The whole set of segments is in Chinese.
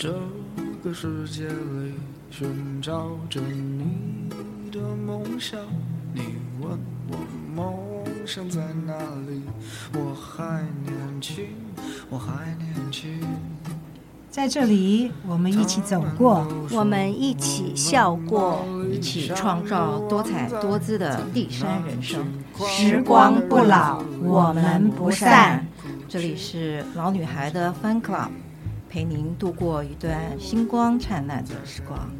这个世界里寻找着你的梦想，你问我梦想在哪里？我还年轻，我还年轻。在这里，我们一起走过，我们一起笑过，一起创造多彩多姿的第三人生。时光不老，我们不散。这里是老女孩的 Fun Club。陪您度过一段星光灿烂的时光。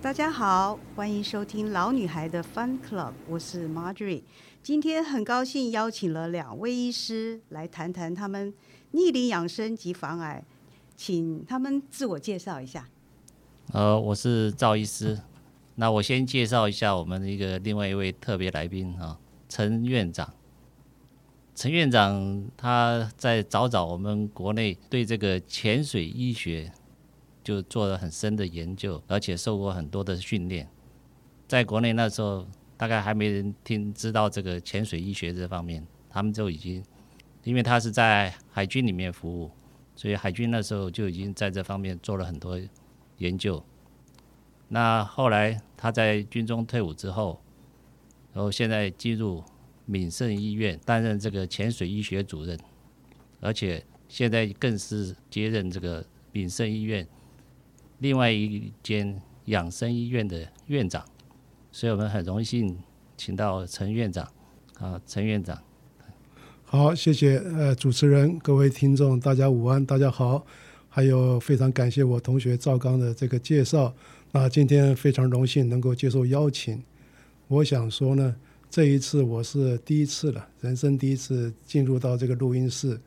大家好，欢迎收听老女孩的 Fun Club，我是 Marjorie。今天很高兴邀请了两位医师来谈谈他们逆龄养生及防癌，请他们自我介绍一下。呃，我是赵医师。那我先介绍一下我们的一个另外一位特别来宾啊，陈院长。陈院长他在早早我们国内对这个潜水医学就做了很深的研究，而且受过很多的训练。在国内那时候，大概还没人听知道这个潜水医学这方面，他们就已经，因为他是在海军里面服务，所以海军那时候就已经在这方面做了很多研究。那后来他在军中退伍之后，然后现在进入。敏盛医院担任这个潜水医学主任，而且现在更是接任这个敏盛医院另外一间养生医院的院长，所以我们很荣幸请到陈院长。啊，陈院长，好，谢谢呃主持人，各位听众，大家午安，大家好，还有非常感谢我同学赵刚的这个介绍，那今天非常荣幸能够接受邀请，我想说呢。这一次我是第一次了，人生第一次进入到这个录音室，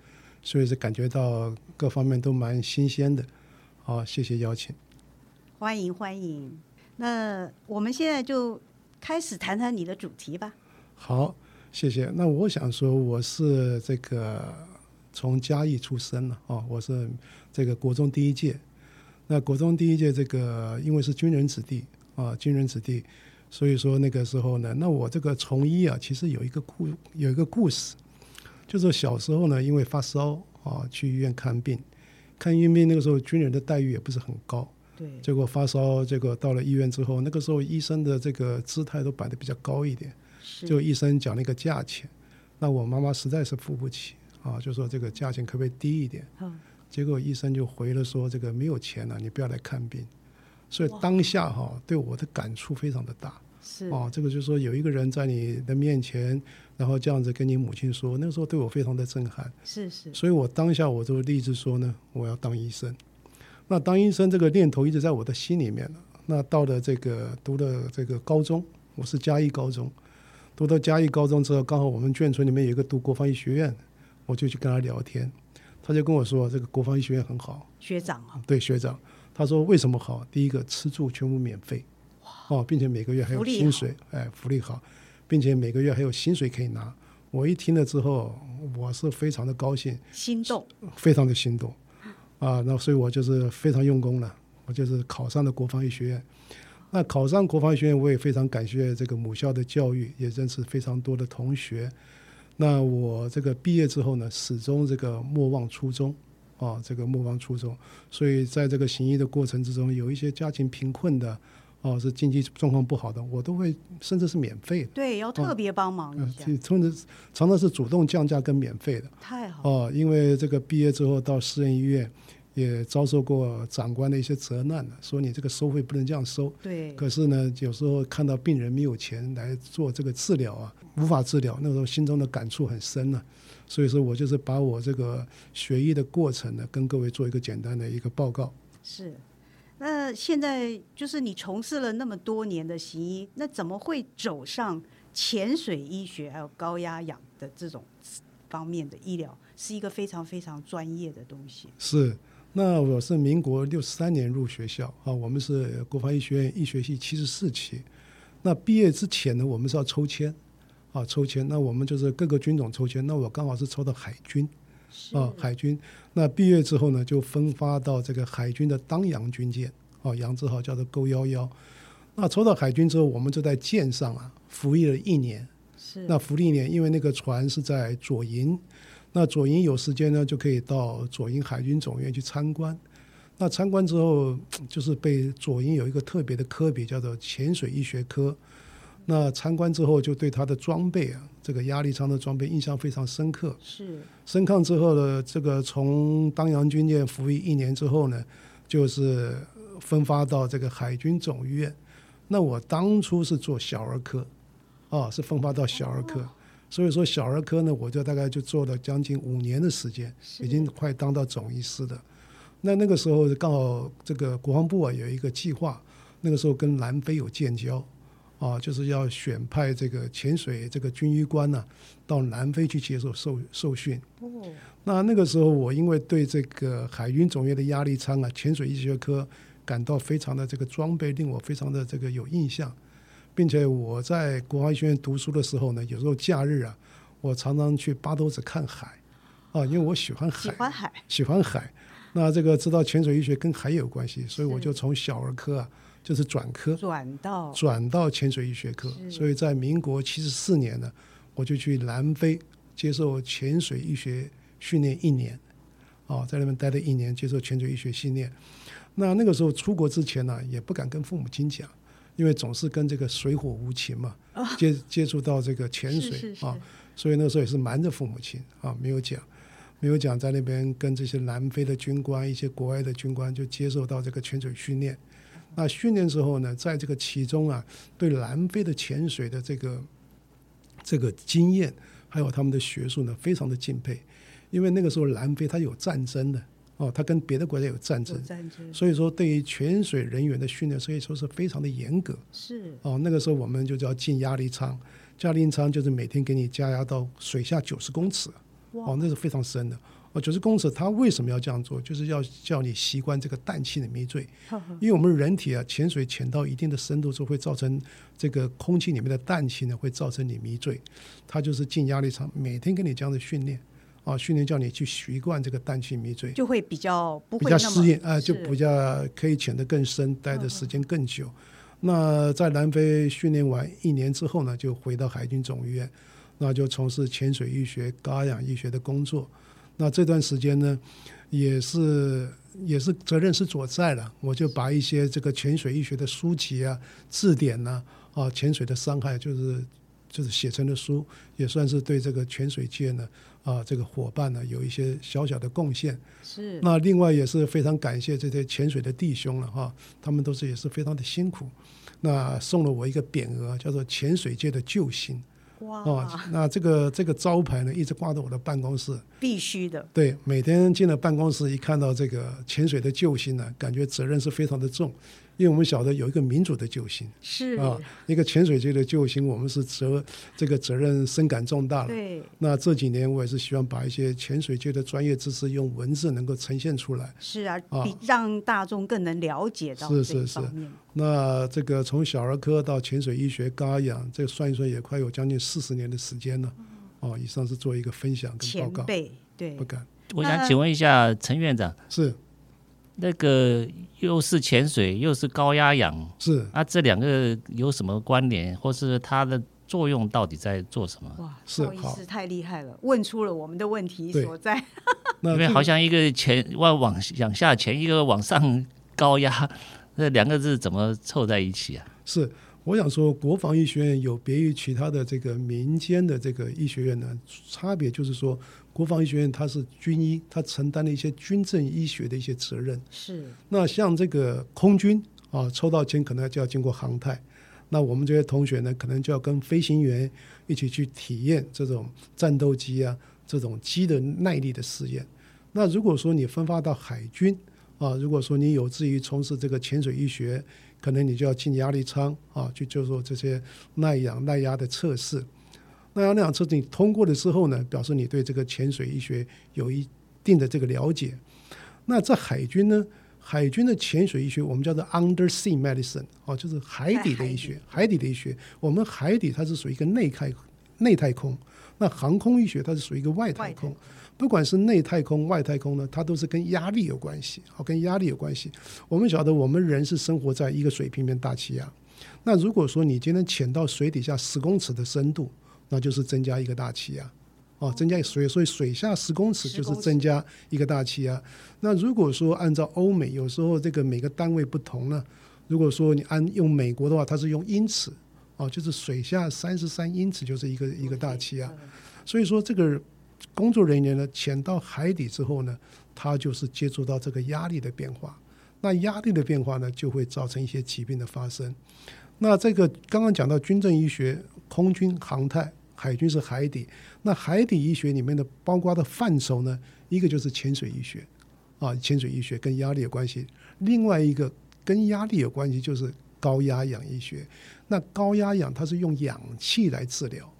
所以是感觉到各方面都蛮新鲜的。好，谢谢邀请。欢迎欢迎。那我们现在就开始谈谈你的主题吧。好，谢谢。那我想说，我是这个从嘉义出生了哦，我是这个国中第一届。那国中第一届这个因为是军人子弟啊，军人子弟。所以说那个时候呢，那我这个从医啊，其实有一个故有一个故事，就是小时候呢，因为发烧啊，去医院看病，看医病那个时候军人的待遇也不是很高，对，结果发烧，结果到了医院之后，那个时候医生的这个姿态都摆得比较高一点，就医生讲那个价钱，那我妈妈实在是付不起啊，就说这个价钱可不可以低一点？嗯，结果医生就回了说，这个没有钱了，你不要来看病。所以当下哈，对我的感触非常的大。是哦，这个就是说有一个人在你的面前，然后这样子跟你母亲说，那个时候对我非常的震撼。是是。所以我当下我就立志说呢，我要当医生。那当医生这个念头一直在我的心里面了。那到了这个读了这个高中，我是嘉义高中，读到嘉义高中之后，刚好我们眷村里面有一个读国防医学院，我就去跟他聊天，他就跟我说这个国防医学院很好。学长啊。对，学长。他说：“为什么好？第一个吃住全部免费，哦，并且每个月还有薪水，哎，福利好，并且每个月还有薪水可以拿。我一听了之后，我是非常的高兴，心动，非常的心动，啊，那所以我就是非常用功了，我就是考上了国防医学院。那考上国防医学院，我也非常感谢这个母校的教育，也认识非常多的同学。那我这个毕业之后呢，始终这个莫忘初衷。”啊，这个莫忘初衷，所以在这个行医的过程之中，有一些家庭贫困的，哦、啊，是经济状况不好的，我都会甚至是免费的。对，要特别帮忙一下。常常常常是主动降价跟免费的。太好。哦、啊，因为这个毕业之后到私人医院，也遭受过长官的一些责难了，说你这个收费不能这样收。对。可是呢，有时候看到病人没有钱来做这个治疗啊，无法治疗，那时候心中的感触很深呢、啊。所以说我就是把我这个学医的过程呢，跟各位做一个简单的一个报告。是，那现在就是你从事了那么多年的行医，那怎么会走上潜水医学还有高压氧的这种方面的医疗？是一个非常非常专业的东西。是，那我是民国六十三年入学校啊，我们是国防医学院医学系七十四期。那毕业之前呢，我们是要抽签。啊，抽签，那我们就是各个军种抽签，那我刚好是抽到海军，啊，海军。那毕业之后呢，就分发到这个海军的当阳军舰，啊，杨志豪叫做勾幺幺。那抽到海军之后，我们就在舰上啊服役了一年。是。那服役一年，因为那个船是在左营，那左营有时间呢，就可以到左营海军总院去参观。那参观之后，就是被左营有一个特别的科别，叫做潜水医学科。那参观之后，就对他的装备啊，这个压力舱的装备印象非常深刻。是。升抗之后呢这个从当阳军舰服役一年之后呢，就是分发到这个海军总医院。那我当初是做小儿科，啊，是分发到小儿科。哦所以说小儿科呢，我就大概就做了将近五年的时间，已经快当到总医师的。那那个时候刚好这个国防部啊有一个计划，那个时候跟南非有建交，啊，就是要选派这个潜水这个军医官呢、啊、到南非去接受受受训。哦。那那个时候我因为对这个海军总院的压力舱啊潜水医学科感到非常的这个装备令我非常的这个有印象。并且我在国防医学院读书的时候呢，有时候假日啊，我常常去八斗子看海，啊，因为我喜欢海，喜欢海，喜欢海。那这个知道潜水医学跟海有关系，所以我就从小儿科啊，就是转科，转到转到潜水医学科。所以在民国七十四年呢，我就去南非接受潜水医学训练一年，啊，在那边待了一年，接受潜水医学训练。那那个时候出国之前呢，也不敢跟父母亲讲。因为总是跟这个水火无情嘛，接接触到这个潜水啊，所以那个时候也是瞒着父母亲啊，没有讲，没有讲，在那边跟这些南非的军官、一些国外的军官就接受到这个潜水训练。那训练之后呢，在这个其中啊，对南非的潜水的这个这个经验，还有他们的学术呢，非常的敬佩，因为那个时候南非它有战争的。哦，它跟别的国家有战争，战争，所以说对于潜水人员的训练，所以说是非常的严格。是哦，那个时候我们就叫进压力舱，压力舱就是每天给你加压到水下九十公尺，哦，那是非常深的。哦，九十公尺，他为什么要这样做？就是要叫你习惯这个氮气的迷醉，因为我们人体啊，潜水潜到一定的深度之后，会造成这个空气里面的氮气呢，会造成你迷醉。他就是进压力舱，每天跟你这样的训练。啊，训练叫你去习惯这个氮气迷醉，就会比较不会比较适应啊，就比较可以潜得更深，待的时间更久。那在南非训练完一年之后呢，就回到海军总医院，那就从事潜水医学、高压氧医学的工作。那这段时间呢，也是也是责任是所在了，我就把一些这个潜水医学的书籍啊、字典呐、啊，啊，潜水的伤害就是。就是写成的书，也算是对这个潜水界呢，啊，这个伙伴呢，有一些小小的贡献。是。那另外也是非常感谢这些潜水的弟兄了哈，他们都是也是非常的辛苦。那送了我一个匾额，叫做潜水界的救星。哇。哦，那这个这个招牌呢，一直挂在我的办公室。必须的。对，每天进了办公室，一看到这个潜水的救星呢，感觉责任是非常的重。因为我们晓得有一个民主的救星，是啊，一个潜水界的救星，我们是责这个责任深感重大了。对，那这几年我也是希望把一些潜水界的专业知识用文字能够呈现出来。是啊，比让大众更能了解到。是是是。那这个从小儿科到潜水医学、高压氧，这算一算也快有将近四十年的时间了。哦，以上是做一个分享跟报告。前辈，对，不敢。我想请问一下陈院长。是。那个又是潜水又是高压氧，是啊，这两个有什么关联，或是它的作用到底在做什么？哇，是好意思，太厉害了，问出了我们的问题所在。因为 好像一个潜往往向下潜，一个往上高压，这两个字怎么凑在一起啊？是。我想说，国防医学院有别于其他的这个民间的这个医学院呢，差别就是说，国防医学院它是军医，它承担了一些军政医学的一些责任。是。那像这个空军啊，抽到签可能就要经过航太，那我们这些同学呢，可能就要跟飞行员一起去体验这种战斗机啊，这种机的耐力的试验。那如果说你分发到海军啊，如果说你有志于从事这个潜水医学，可能你就要进压力舱啊，去就做这些耐氧耐压的测试。耐氧耐氧测试你通过了之后呢，表示你对这个潜水医学有一定的这个了解。那在海军呢，海军的潜水医学我们叫做 undersea medicine 哦，就是海底的医学，海底的医学。我们海底它是属于一个内太内太空，那航空医学它是属于一个外太空。不管是内太空、外太空呢，它都是跟压力有关系，好，跟压力有关系。我们晓得，我们人是生活在一个水平面大气压。那如果说你今天潜到水底下十公尺的深度，那就是增加一个大气压，哦，增加水，所以水下十公尺就是增加一个大气压。那如果说按照欧美，有时候这个每个单位不同呢，如果说你按用美国的话，它是用英尺，哦，就是水下三十三英尺就是一个一个大气压。所以说这个工作人员呢，潜到海底之后呢，他就是接触到这个压力的变化。那压力的变化呢，就会造成一些疾病的发生。那这个刚刚讲到军政医学、空军航太、海军是海底。那海底医学里面的包括的范畴呢，一个就是潜水医学，啊，潜水医学跟压力有关系。另外一个跟压力有关系就是高压氧医学。那高压氧它是用氧气来治疗，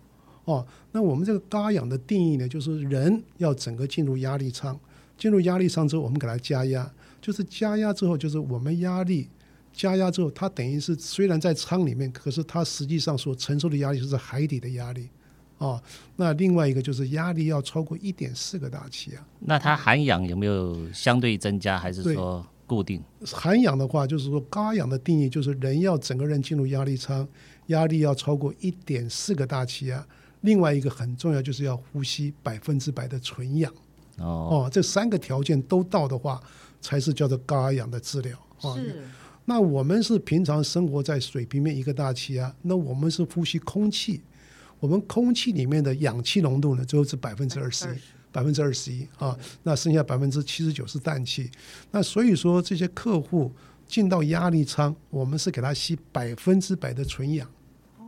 哦，那我们这个高压氧的定义呢，就是人要整个进入压力舱，进入压力舱之后，我们给它加压。就是加压之后，就是我们压力加压之后，它等于是虽然在舱里面，可是它实际上所承受的压力是海底的压力、哦。那另外一个就是压力要超过一点四个大气压。那它含氧有没有相对增加，还是说固定？含氧的话，就是说高氧的定义就是人要整个人进入压力舱，压力要超过一点四个大气压。另外一个很重要就是要呼吸百分之百的纯氧。哦哦，这三个条件都到的话。才是叫做高压氧的治疗是。那我们是平常生活在水平面一个大气压，那我们是呼吸空气，我们空气里面的氧气浓度呢，就是百分之二十一，百分之二十一啊。那剩下百分之七十九是氮气。那所以说这些客户进到压力舱，我们是给他吸百分之百的纯氧，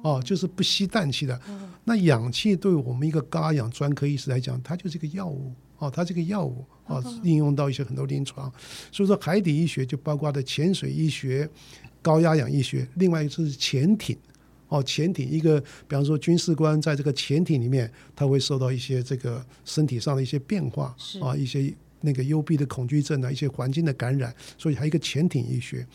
哦，就是不吸氮气的。那氧气对我们一个高压氧专科医师来讲，它就是一个药物。哦，它这个药物啊，应用到一些很多临床，所以说海底医学就包括的潜水医学、高压氧医学，另外一个是潜艇。哦，潜艇一个，比方说军事官在这个潜艇里面，他会受到一些这个身体上的一些变化啊，一些那个幽闭的恐惧症啊，一些环境的感染，所以还有一个潜艇医学。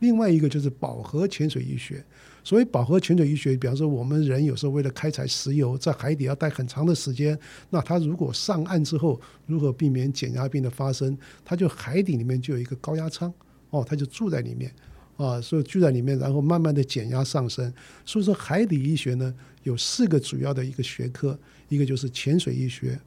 另外一个就是饱和潜水医学。所以饱和潜水医学，比方说我们人有时候为了开采石油，在海底要待很长的时间，那他如果上岸之后，如何避免减压病的发生？他就海底里面就有一个高压舱，哦，他就住在里面，啊，所以聚在里面，然后慢慢的减压上升。所以说海底医学呢，有四个主要的一个学科，一个就是潜水医学，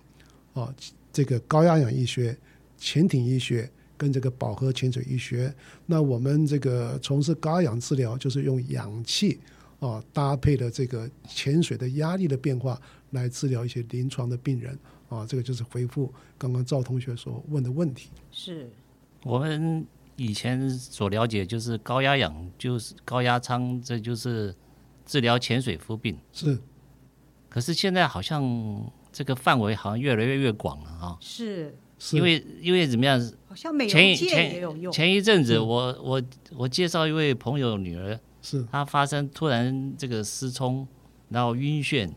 啊，这个高压氧医学、潜艇医学。跟这个饱和潜水医学，那我们这个从事高氧治疗，就是用氧气啊搭配的这个潜水的压力的变化来治疗一些临床的病人啊，这个就是回复刚刚赵同学所问的问题。是我们以前所了解，就是高压氧，就是高压舱，这就是治疗潜水夫病。是，可是现在好像这个范围好像越来越越广了啊。是。因为因为怎么样？好像美容界也有用。前一阵子我，我我我介绍一位朋友女儿，是她发生突然这个失聪，然后晕眩，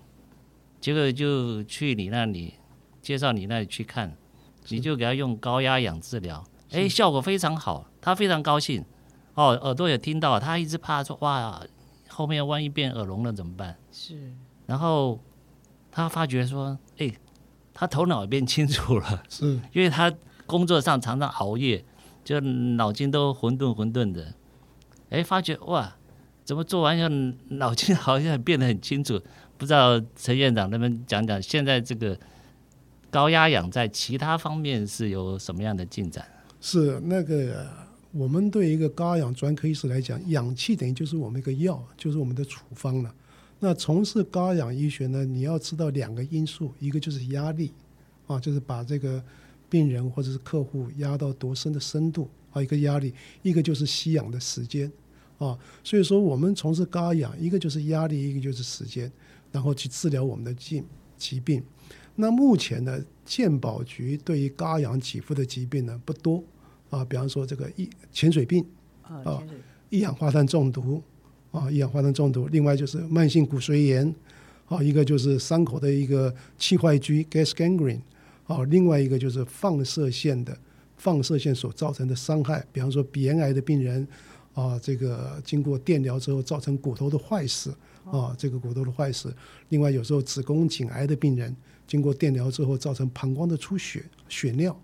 结果就去你那里介绍你那里去看，你就给她用高压氧治疗，哎，效果非常好，她非常高兴。哦，耳朵也听到，他一直怕说哇，后面万一变耳聋了怎么办？是。然后他发觉说，哎。他头脑也变清楚了，是因为他工作上常常熬夜，就脑筋都混沌混沌的。哎，发觉哇，怎么做完以后脑筋好像变得很清楚？不知道陈院长能不能讲讲现在这个高压氧在其他方面是有什么样的进展？是那个我们对一个高压氧专科医师来讲，氧气等于就是我们一个药，就是我们的处方了。那从事高氧医学呢，你要知道两个因素，一个就是压力，啊，就是把这个病人或者是客户压到多深的深度啊，一个压力，一个就是吸氧的时间，啊，所以说我们从事高氧，一个就是压力，一个就是时间，然后去治疗我们的疾疾病。那目前呢，健保局对于高氧给付的疾病呢不多啊，比方说这个一潜水病啊，一氧化碳中毒。啊，一氧化碳中毒，另外就是慢性骨髓炎，啊，一个就是伤口的一个气坏疽 （gas gangrene），啊，另外一个就是放射线的放射线所造成的伤害，比方说鼻咽癌的病人，啊，这个经过电疗之后造成骨头的坏死，啊，这个骨头的坏死，另外有时候子宫颈癌的病人经过电疗之后造成膀胱的出血、血尿，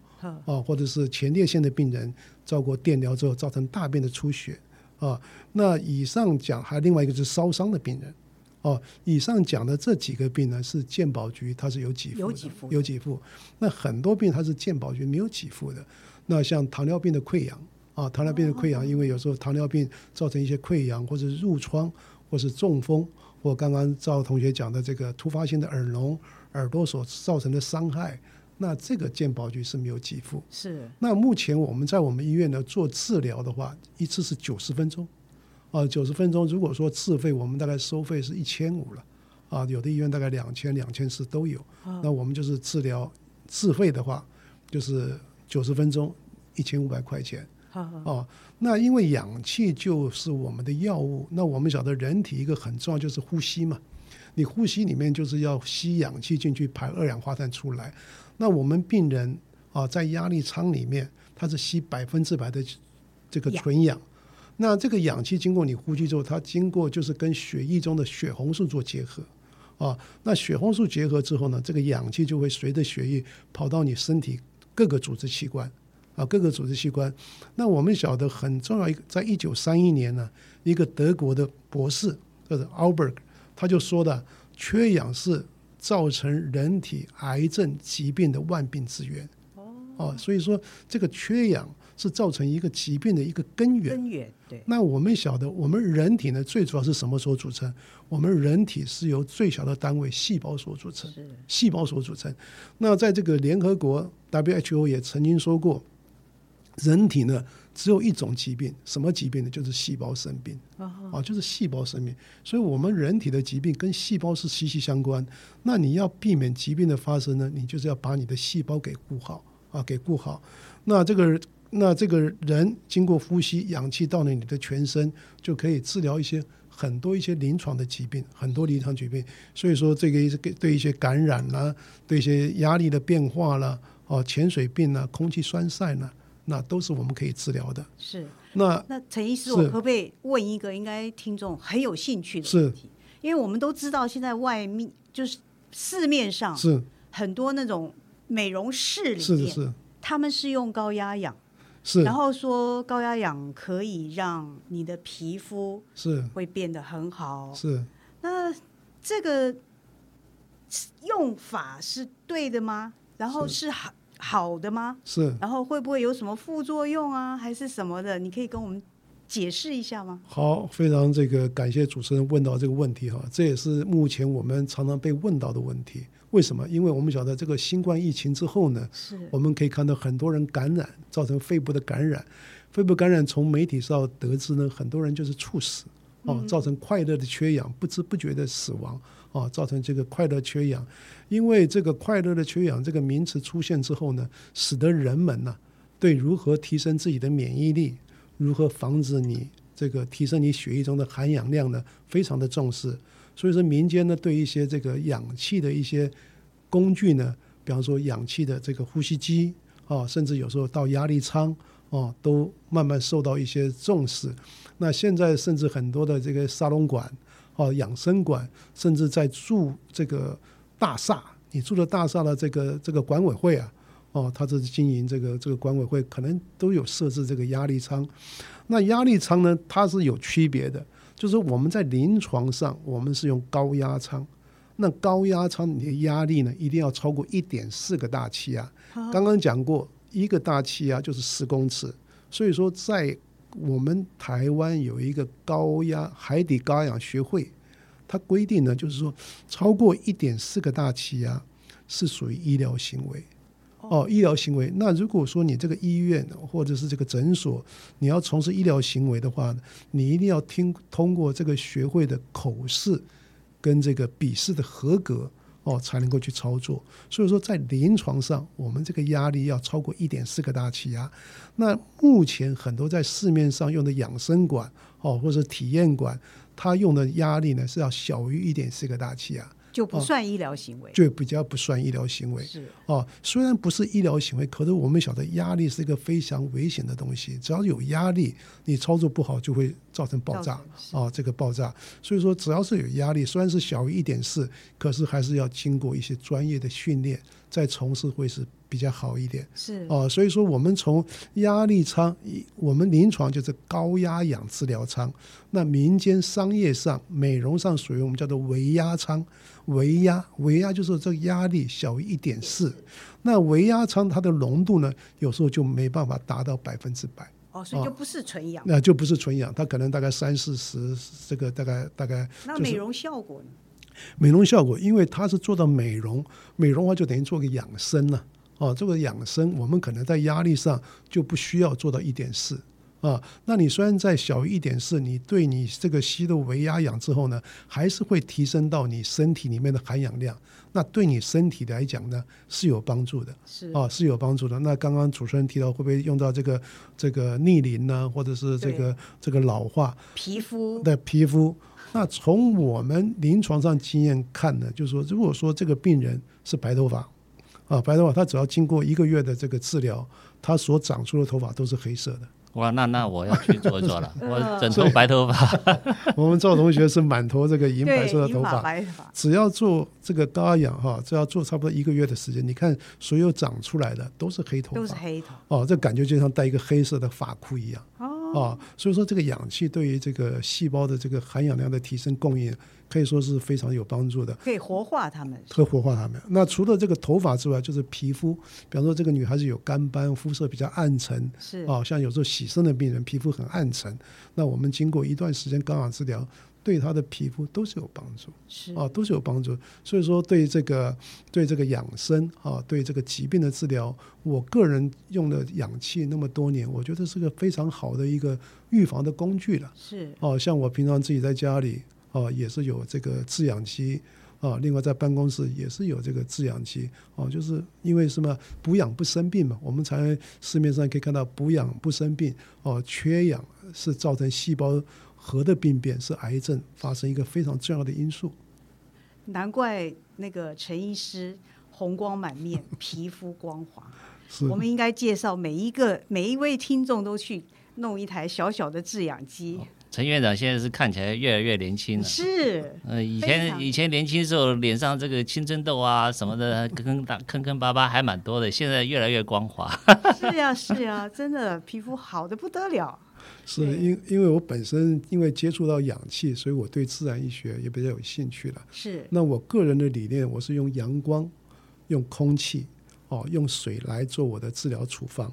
啊，或者是前列腺的病人照过电疗之后造成大便的出血。啊，那以上讲还有另外一个是烧伤的病人，哦，以上讲的这几个病呢，是健保局它是有给付的，有给付，有给付。那很多病它是健保局没有给付的。那像糖尿病的溃疡啊，糖尿病的溃疡，因为有时候糖尿病造成一些溃疡，或者是褥疮，或是中风，或刚刚赵同学讲的这个突发性的耳聋、耳朵所造成的伤害。那这个健保局是没有给付。是。那目前我们在我们医院呢做治疗的话，一次是九十分钟，啊，九十分钟。如果说自费，我们大概收费是一千五了，啊，有的医院大概两千、两千四都有。那我们就是治疗自费的话，就是九十分钟一千五百块钱。哦，那因为氧气就是我们的药物，那我们晓得人体一个很重要就是呼吸嘛，你呼吸里面就是要吸氧气进去，排二氧化碳出来。那我们病人啊，在压力舱里面，它是吸百分之百的这个纯氧。那这个氧气经过你呼吸之后，它经过就是跟血液中的血红素做结合啊。那血红素结合之后呢，这个氧气就会随着血液跑到你身体各个组织器官啊，各个组织器官。那我们晓得很重要一个，在一九三一年呢，一个德国的博士叫做 Albert，他就说的，缺氧是。造成人体癌症疾病的万病之源，哦，所以说这个缺氧是造成一个疾病的一个根源。根源，对。那我们晓得，我们人体呢，最主要是什么所组成？我们人体是由最小的单位细胞所组成，细胞所组成。那在这个联合国 WHO 也曾经说过，人体呢。只有一种疾病，什么疾病呢？就是细胞生病啊，就是细胞生病。所以，我们人体的疾病跟细胞是息息相关。那你要避免疾病的发生呢，你就是要把你的细胞给顾好啊，给顾好。那这个，那这个人经过呼吸，氧气到了你的全身，就可以治疗一些很多一些临床的疾病，很多临床疾病。所以说，这个是对一些感染啦、啊，对一些压力的变化啦，哦，潜水病啊，空气栓塞呢。那都是我们可以治疗的。是。那那陈医师，我可不可以问一个应该听众很有兴趣的问题？是。因为我们都知道，现在外面就是市面上是很多那种美容室里面，是是是，他们是用高压氧，是。然后说高压氧可以让你的皮肤是会变得很好。是。那这个用法是对的吗？然后是好。的吗？是，然后会不会有什么副作用啊，还是什么的？你可以跟我们解释一下吗？好，非常这个感谢主持人问到这个问题哈，这也是目前我们常常被问到的问题。为什么？因为我们晓得这个新冠疫情之后呢，是我们可以看到很多人感染，造成肺部的感染，肺部感染从媒体上得知呢，很多人就是猝死哦，造成快乐的缺氧，不知不觉的死亡。啊，造成这个快乐缺氧，因为这个快乐的缺氧这个名词出现之后呢，使得人们呢对如何提升自己的免疫力，如何防止你这个提升你血液中的含氧量呢，非常的重视。所以说民间呢对一些这个氧气的一些工具呢，比方说氧气的这个呼吸机啊，甚至有时候到压力舱啊，都慢慢受到一些重视。那现在甚至很多的这个沙龙馆。哦，养生馆，甚至在住这个大厦，你住的大厦的这个这个管委会啊，哦，他这是经营这个这个管委会，可能都有设置这个压力舱。那压力舱呢，它是有区别的，就是我们在临床上，我们是用高压舱。那高压舱你的压力呢，一定要超过一点四个大气压。刚刚讲过，一个大气压就是十公尺，所以说在。我们台湾有一个高压海底高压氧学会，它规定呢，就是说超过一点四个大气压是属于医疗行为。哦，医疗行为。那如果说你这个医院或者是这个诊所，你要从事医疗行为的话，你一定要听通过这个学会的口试跟这个笔试的合格。哦，才能够去操作。所以说，在临床上，我们这个压力要超过一点四个大气压。那目前很多在市面上用的养生馆哦，或者体验馆，它用的压力呢是要小于一点四个大气压，就不算医疗行为，就比较不算医疗行为。是哦，虽然不是医疗行为，可是我们晓得压力是一个非常危险的东西。只要有压力，你操作不好就会造成爆炸造啊，这个爆炸。所以说，只要是有压力，虽然是小于一点四，可是还是要经过一些专业的训练再从事会是比较好一点。是哦，所以说我们从压力舱，我们临床就是高压氧治疗舱。那民间商业上、美容上属于我们叫做微压舱。微压，微压就是这个压力小于一点四。那微压舱它的浓度呢，有时候就没办法达到百分之百。哦，所以就不是纯氧，那就不是纯氧，它可能大概三四十，这个大概大概。那美容效果呢？美容效果，因为它是做到美容，美容的话就等于做个养生了。哦，这个养生，我们可能在压力上就不需要做到一点四。啊，那你虽然在小于一点四，你对你这个吸入微压氧之后呢，还是会提升到你身体里面的含氧量，那对你身体来讲呢是有帮助的，是啊是有帮助的。那刚刚主持人提到会不会用到这个这个逆龄呢，或者是这个这个老化皮肤的皮肤？那从我们临床上经验看呢，就是说，如果说这个病人是白头发啊，白头发，他只要经过一个月的这个治疗，他所长出的头发都是黑色的。哇，那那我要去做一做了，我整头白头发。我们赵同学是满头这个银白色的头发，发只要做这个高压氧哈，只要做差不多一个月的时间，你看所有长出来的都是黑头发，都是黑头。哦，这感觉就像戴一个黑色的发箍一样。哦。哦，所以说这个氧气对于这个细胞的这个含氧量的提升供应，可以说是非常有帮助的。可以活化它们，可以活化它们。那除了这个头发之外，就是皮肤，比方说这个女孩子有干斑，肤色比较暗沉，是啊、哦，像有时候洗肾的病人皮肤很暗沉，那我们经过一段时间干扰治疗。对他的皮肤都是有帮助，是啊，都是有帮助。所以说，对这个对这个养生啊，对这个疾病的治疗，我个人用了氧气那么多年，我觉得是个非常好的一个预防的工具了。是哦，像我平常自己在家里啊，也是有这个制氧机啊，另外在办公室也是有这个制氧机哦，就是因为什么补氧不生病嘛，我们才市面上可以看到补氧不生病哦，缺氧是造成细胞。核的病变是癌症发生一个非常重要的因素，难怪那个陈医师红光满面，皮肤光滑。是我们应该介绍每一个每一位听众都去弄一台小小的制氧机。陈院长现在是看起来越来越年轻了，是，呃，以前以前年轻的时候脸上这个青春痘啊什么的 坑坑大坑坑巴巴还蛮多的，现在越来越光滑。是呀是呀，真的皮肤好的不得了。是因因为我本身因为接触到氧气，所以我对自然医学也比较有兴趣了。是。那我个人的理念，我是用阳光、用空气、哦，用水来做我的治疗处方。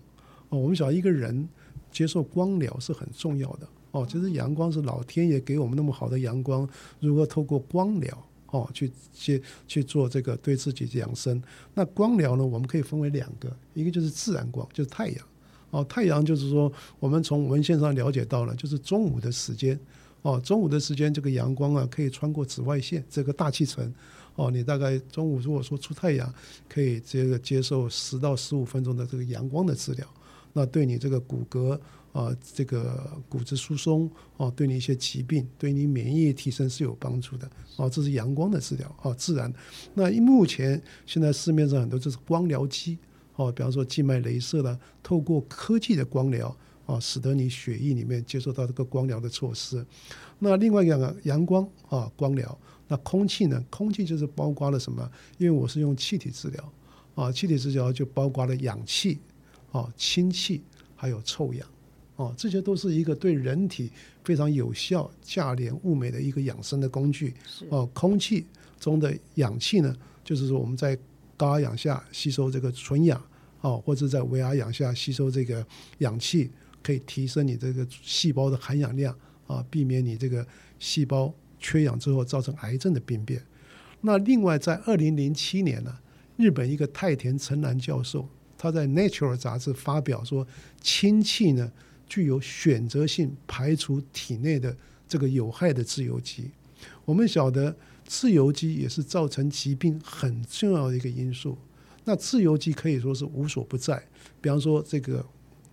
哦，我们晓得一个人接受光疗是很重要的。哦，其实阳光是老天爷给我们那么好的阳光，如何透过光疗哦去去去做这个对自己养生？那光疗呢，我们可以分为两个，一个就是自然光，就是太阳。哦，太阳就是说，我们从文献上了解到了，就是中午的时间，哦，中午的时间，这个阳光啊，可以穿过紫外线这个大气层，哦，你大概中午如果说出太阳，可以这个接受十到十五分钟的这个阳光的治疗，那对你这个骨骼啊，这个骨质疏松，哦，对你一些疾病，对你免疫提升是有帮助的，哦，这是阳光的治疗，哦，自然。那目前现在市面上很多就是光疗机。哦，比方说静脉镭射了，透过科技的光疗啊，使得你血液里面接受到这个光疗的措施。那另外一个阳光啊，光疗。那空气呢？空气就是包括了什么？因为我是用气体治疗啊，气体治疗就包括了氧气啊、氢气还有臭氧啊，这些都是一个对人体非常有效、价廉物美的一个养生的工具。哦，空气中的氧气呢，就是说我们在高压氧下吸收这个纯氧。哦，或者在微压氧下吸收这个氧气，可以提升你这个细胞的含氧量啊，避免你这个细胞缺氧之后造成癌症的病变。那另外，在二零零七年呢，日本一个太田成男教授，他在《Nature》杂志发表说，氢气呢具有选择性排除体内的这个有害的自由基。我们晓得，自由基也是造成疾病很重要的一个因素。那自由基可以说是无所不在，比方说这个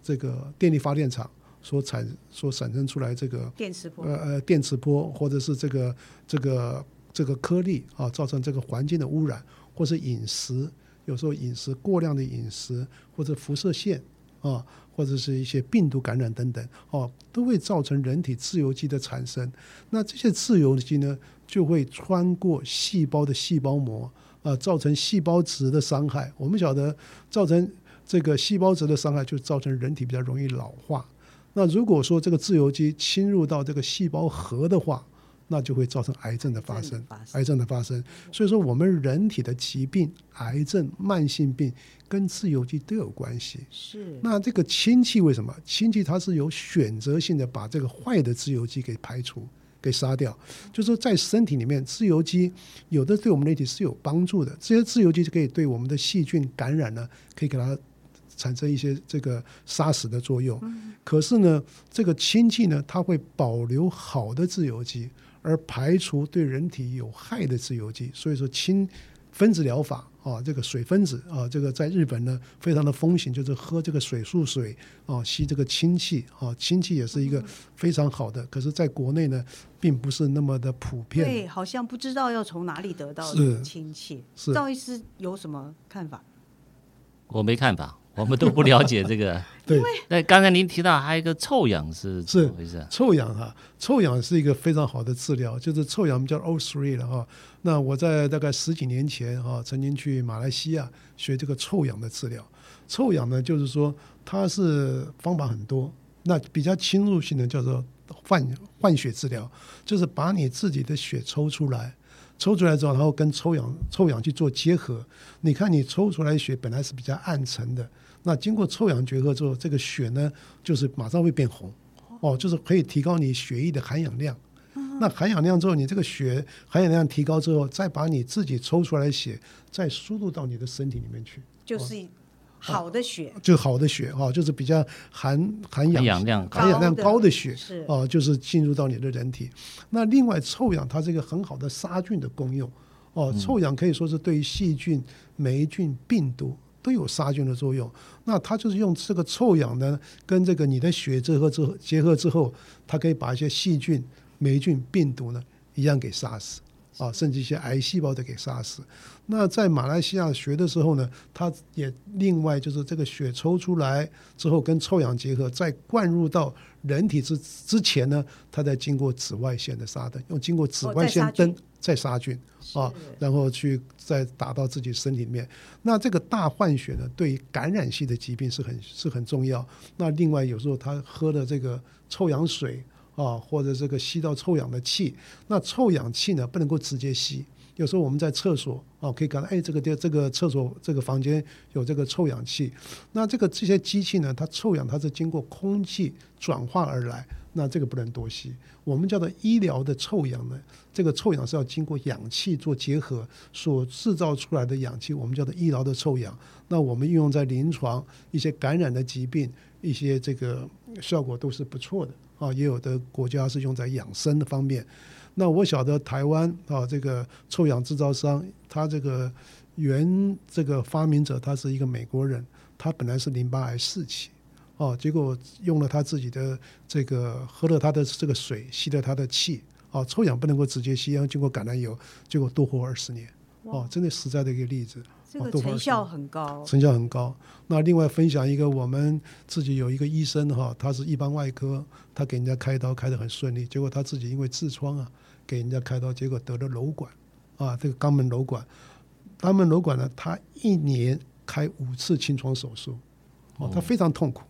这个电力发电厂所产所产生出来这个电磁波，呃呃电磁波，或者是这个这个这个颗粒啊，造成这个环境的污染，或是饮食，有时候饮食过量的饮食或者辐射线啊，或者是一些病毒感染等等，哦，都会造成人体自由基的产生。那这些自由基呢，就会穿过细胞的细胞膜，啊，造成细胞质的伤害。我们晓得，造成这个细胞质的伤害，就造成人体比较容易老化。那如果说这个自由基侵入到这个细胞核的话，那就会造成癌症的发生，癌症的发生。所以说，我们人体的疾病、癌症、慢性病跟自由基都有关系。是。那这个氢气为什么？氢气它是有选择性的把这个坏的自由基给排除、给杀掉。就是说，在身体里面，自由基有的对我们人体是有帮助的。这些自由基就可以对我们的细菌感染呢，可以给它产生一些这个杀死的作用。可是呢，这个氢气呢，它会保留好的自由基。而排除对人体有害的自由基，所以说氢分子疗法啊，这个水分子啊，这个在日本呢非常的风行，就是喝这个水素水啊，吸这个氢气啊，氢气也是一个非常好的，可是在国内呢并不是那么的普遍。对，好像不知道要从哪里得到氢气。是，赵医师有什么看法？我没看法。我们都不了解这个。对。那刚才您提到还有一个臭氧是怎么回事？臭氧哈，臭氧是一个非常好的治疗，就是臭氧我们叫 O three 了哈。那我在大概十几年前哈，曾经去马来西亚学这个臭氧的治疗。臭氧呢，就是说它是方法很多，那比较侵入性的叫做换换血治疗，就是把你自己的血抽出来。抽出来之后，然后跟臭氧臭氧去做结合。你看，你抽出来的血本来是比较暗沉的，那经过臭氧结合之后，这个血呢，就是马上会变红。哦，就是可以提高你血液的含氧量。那含氧量之后，你这个血含氧量提高之后，再把你自己抽出来的血再输入到你的身体里面去，就是。好的血，就好的血啊，就是比较含含氧含氧量含氧量高的血是啊，就是进入到你的人体。那另外，臭氧它是一个很好的杀菌的功用哦。臭氧可以说是对于细菌、霉菌、病毒都有杀菌的作用。那它就是用这个臭氧呢，跟这个你的血结合之后，结合之后，它可以把一些细菌、霉菌、病毒呢一样给杀死。啊，甚至一些癌细胞都给杀死。那在马来西亚学的时候呢，他也另外就是这个血抽出来之后跟臭氧结合，再灌入到人体之之前呢，他再经过紫外线的杀灯，用经过紫外线灯再杀菌啊，然后去再打到自己身体里面。那这个大换血呢，对于感染性的疾病是很是很重要。那另外有时候他喝的这个臭氧水。啊，或者这个吸到臭氧的气，那臭氧气呢，不能够直接吸。有时候我们在厕所啊，可以感到哎，这个这个厕所这个房间有这个臭氧气。那这个这些机器呢，它臭氧它是经过空气转化而来，那这个不能多吸。我们叫做医疗的臭氧呢，这个臭氧是要经过氧气做结合所制造出来的氧气，我们叫做医疗的臭氧。那我们运用在临床一些感染的疾病，一些这个效果都是不错的。啊，也有的国家是用在养生的方面。那我晓得台湾啊，这个臭氧制造商，他这个原这个发明者，他是一个美国人，他本来是淋巴癌四期，哦，结果用了他自己的这个喝了他的这个水，吸了他的气，哦，臭氧不能够直接吸，要经过橄榄油，结果多活二十年，哦，真的实在的一个例子。这个成效很高，成效很高。那另外分享一个，我们自己有一个医生哈，他是一般外科，他给人家开刀开得很顺利，结果他自己因为痔疮啊，给人家开刀，结果得了瘘管啊，这个肛门瘘管，肛门瘘管呢，他一年开五次清创手术，哦，他非常痛苦。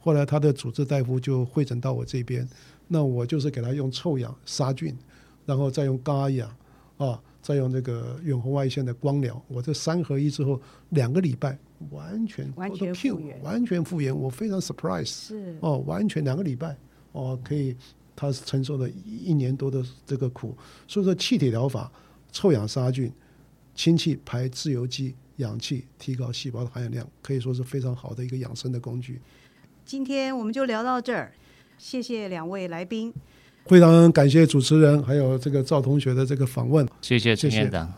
后来他的主治大夫就会诊到我这边，那我就是给他用臭氧杀菌，然后再用高压氧啊。再用这个远红外线的光疗，我这三合一之后，两个礼拜完全完全复原，完全复原，我非常 surprise。是哦，完全两个礼拜哦，可以，他是承受了一年多的这个苦。所以说，气体疗法、臭氧杀菌、氢气排自由基、氧气提高细胞的含氧量，可以说是非常好的一个养生的工具。今天我们就聊到这儿，谢谢两位来宾。非常感谢主持人，还有这个赵同学的这个访问。谢谢陈院长。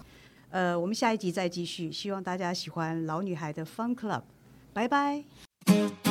呃，我们下一集再继续，希望大家喜欢老女孩的 Fun Club，拜拜。